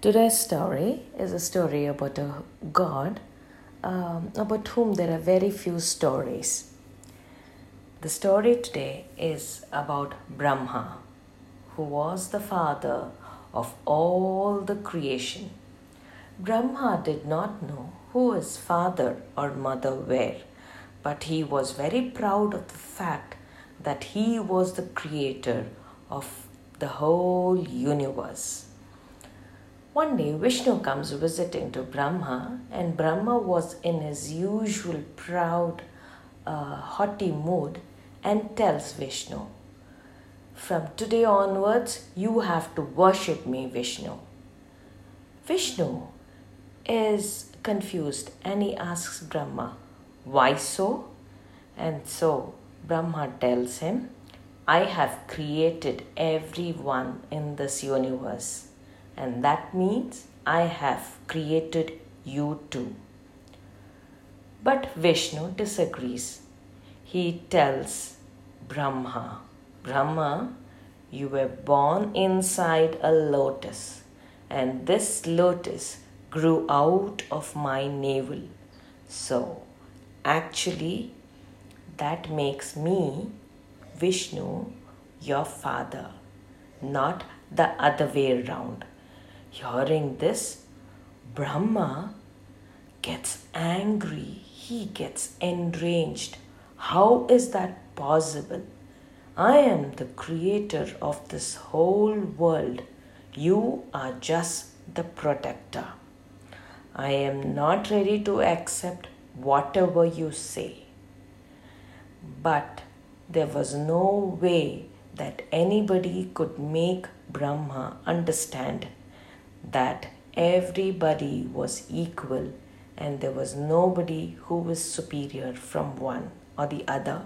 Today's story is a story about a god um, about whom there are very few stories. The story today is about Brahma, who was the father of all the creation. Brahma did not know who his father or mother were, but he was very proud of the fact that he was the creator of the whole universe. One day Vishnu comes visiting to Brahma, and Brahma was in his usual proud, uh, haughty mood and tells Vishnu, From today onwards, you have to worship me, Vishnu. Vishnu is confused and he asks Brahma, Why so? And so Brahma tells him, I have created everyone in this universe and that means I have created you too. But Vishnu disagrees. He tells Brahma, Brahma, you were born inside a lotus, and this lotus grew out of my navel. So, actually, that makes me, Vishnu, your father, not the other way around. Hearing this, Brahma gets angry, he gets enraged. How is that possible? I am the creator of this whole world. You are just the protector. I am not ready to accept whatever you say. But there was no way that anybody could make Brahma understand that everybody was equal and there was nobody who was superior from one or the other.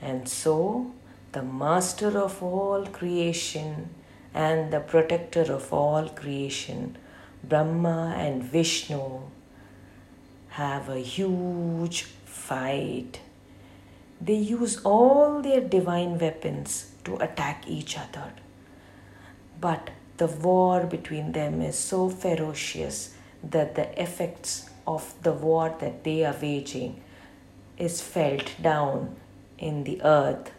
And so, the master of all creation and the protector of all creation, Brahma and Vishnu, have a huge fight. They use all their divine weapons to attack each other. But the war between them is so ferocious that the effects of the war that they are waging is felt down in the earth.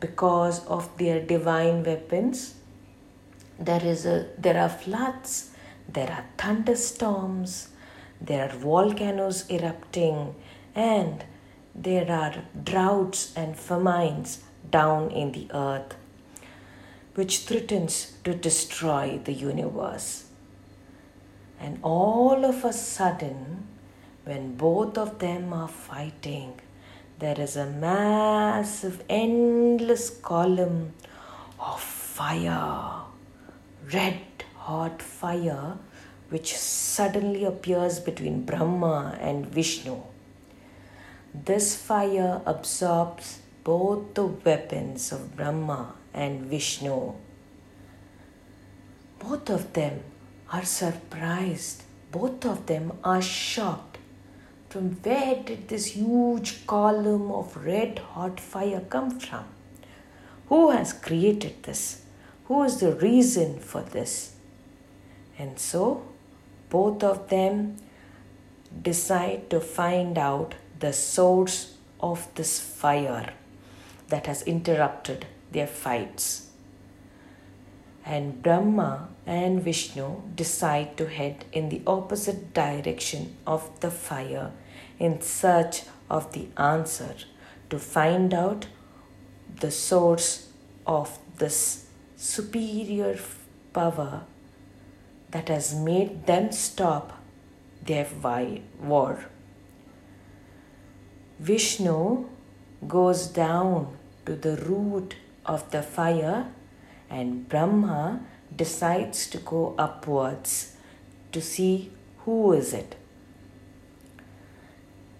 Because of their divine weapons there is a there are floods there are thunderstorms there are volcanoes erupting and there are droughts and famines down in the earth which threatens to destroy the universe. And all of a sudden, when both of them are fighting, there is a massive, endless column of fire, red hot fire, which suddenly appears between Brahma and Vishnu. This fire absorbs both the weapons of Brahma and Vishnu. Both of them are surprised, both of them are shocked. From where did this huge column of red hot fire come from? Who has created this? Who is the reason for this? And so, both of them decide to find out the source of this fire that has interrupted their fights. And Brahma and Vishnu decide to head in the opposite direction of the fire in search of the answer to find out the source of this superior power that has made them stop their war. Vishnu goes down to the root of the fire, and Brahma decides to go upwards to see who is it.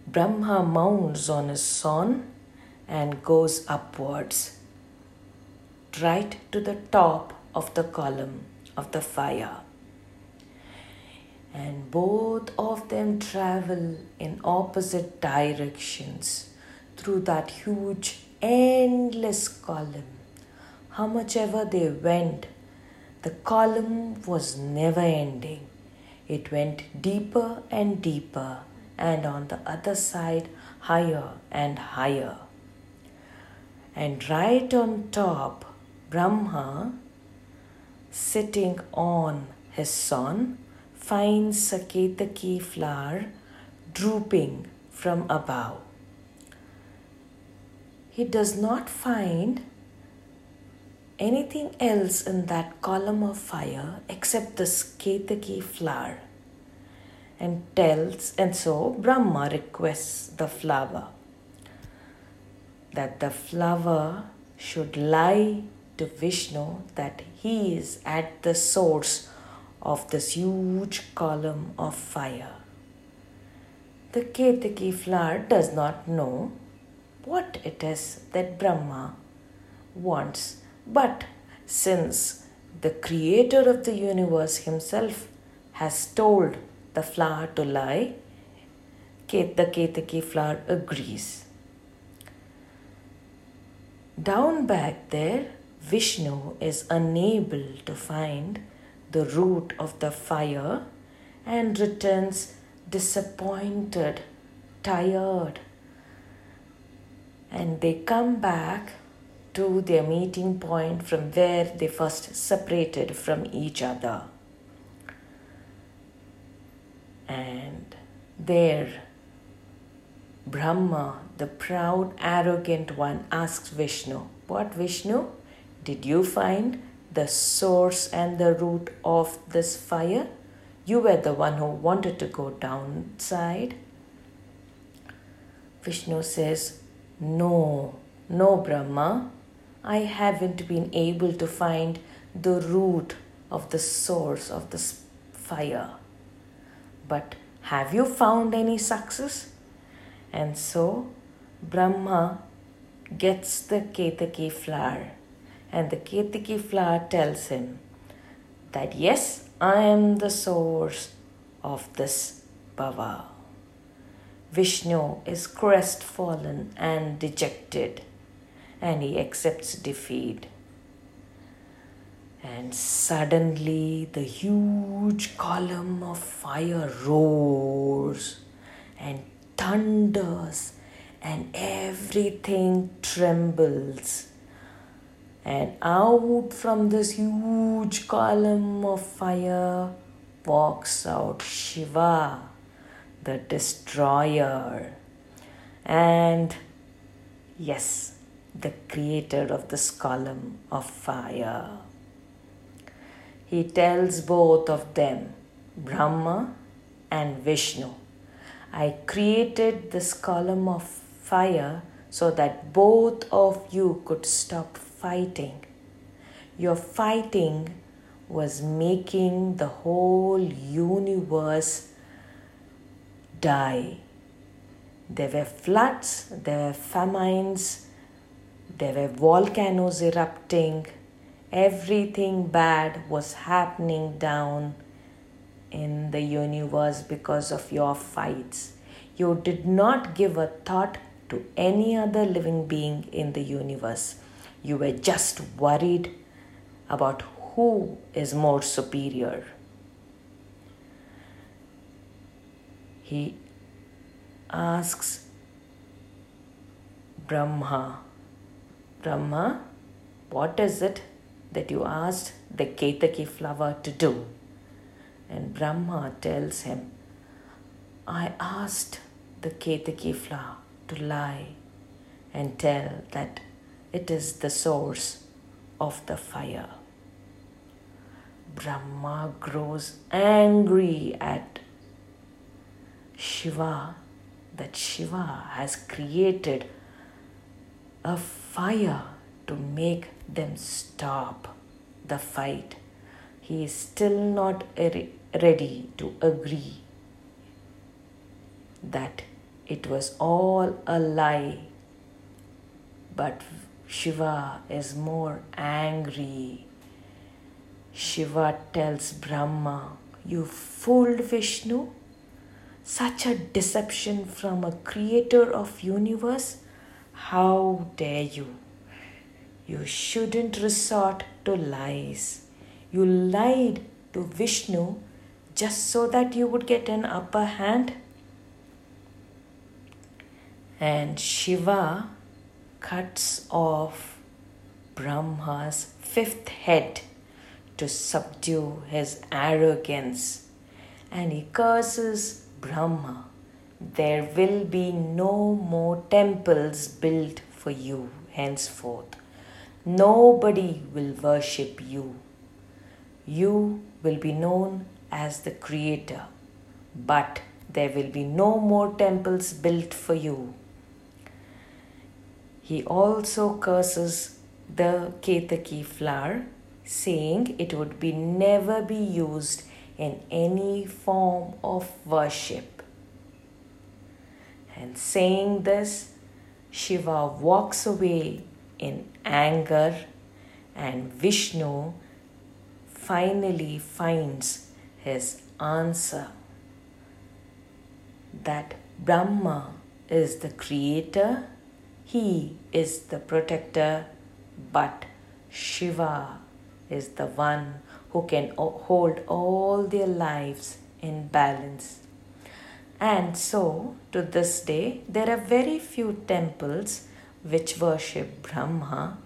Brahma mounts on his son and goes upwards, right to the top of the column of the fire. And both of them travel in opposite directions through that huge endless column. How much ever they went, The column was never ending. It went deeper and deeper, and on the other side, higher and higher. And right on top, Brahma, sitting on his son, finds a flower drooping from above. He does not find anything else in that column of fire except the Ketaki flower and tells and so Brahma requests the flower that the flower should lie to Vishnu that he is at the source of this huge column of fire. The Ketaki flower does not know what it is that Brahma wants but since the creator of the universe himself has told the flower to lie, the Ketaki flower agrees. Down back there, Vishnu is unable to find the root of the fire and returns disappointed, tired. And they come back to their meeting point from where they first separated from each other. And there, Brahma, the proud, arrogant one, asks Vishnu, What Vishnu? Did you find the source and the root of this fire? You were the one who wanted to go downside. Vishnu says, No, no, Brahma. I haven't been able to find the root of the source of this fire. But have you found any success? And so Brahma gets the Ketaki flower, and the Ketaki flower tells him that yes, I am the source of this bhava. Vishnu is crestfallen and dejected and he accepts defeat. And suddenly the huge column of fire roars and thunders, and everything trembles. And out from this huge column of fire walks out Shiva, the destroyer. And yes, the creator of this column of fire. He tells both of them, Brahma and Vishnu, I created this column of fire so that both of you could stop fighting. Your fighting was making the whole universe die. There were floods, there were famines, there were volcanoes erupting. Everything bad was happening down in the universe because of your fights. You did not give a thought to any other living being in the universe. You were just worried about who is more superior. He asks Brahma Brahma, what is it that you asked the Ketaki flower to do? And Brahma tells him, I asked the Ketaki flower to lie and tell that it is the source of the fire. Brahma grows angry at Shiva that Shiva has created a fire to make them stop the fight. He is still not ready to agree that it was all a lie. But Shiva is more angry. Shiva tells Brahma, You fooled Vishnu? Such a deception from a creator of universe? How dare you? You shouldn't resort to lies. You lied to Vishnu just so that you would get an upper hand. And Shiva cuts off Brahma's fifth head to subdue his arrogance and he curses Brahma. There will be no more temples built for you henceforth. Nobody will worship you. You will be known as the Creator, but there will be no more temples built for you. He also curses the Ketaki flower, saying it would be never be used in any form of worship. And saying this, Shiva walks away in anger, and Vishnu finally finds his answer that Brahma is the creator, he is the protector, but Shiva is the one who can hold all their lives in balance. And so, to this day, there are very few temples which worship Brahma.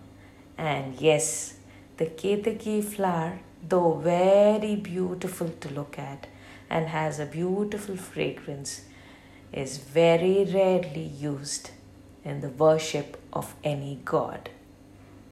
And yes, the Ketaki flower, though very beautiful to look at and has a beautiful fragrance, is very rarely used in the worship of any god.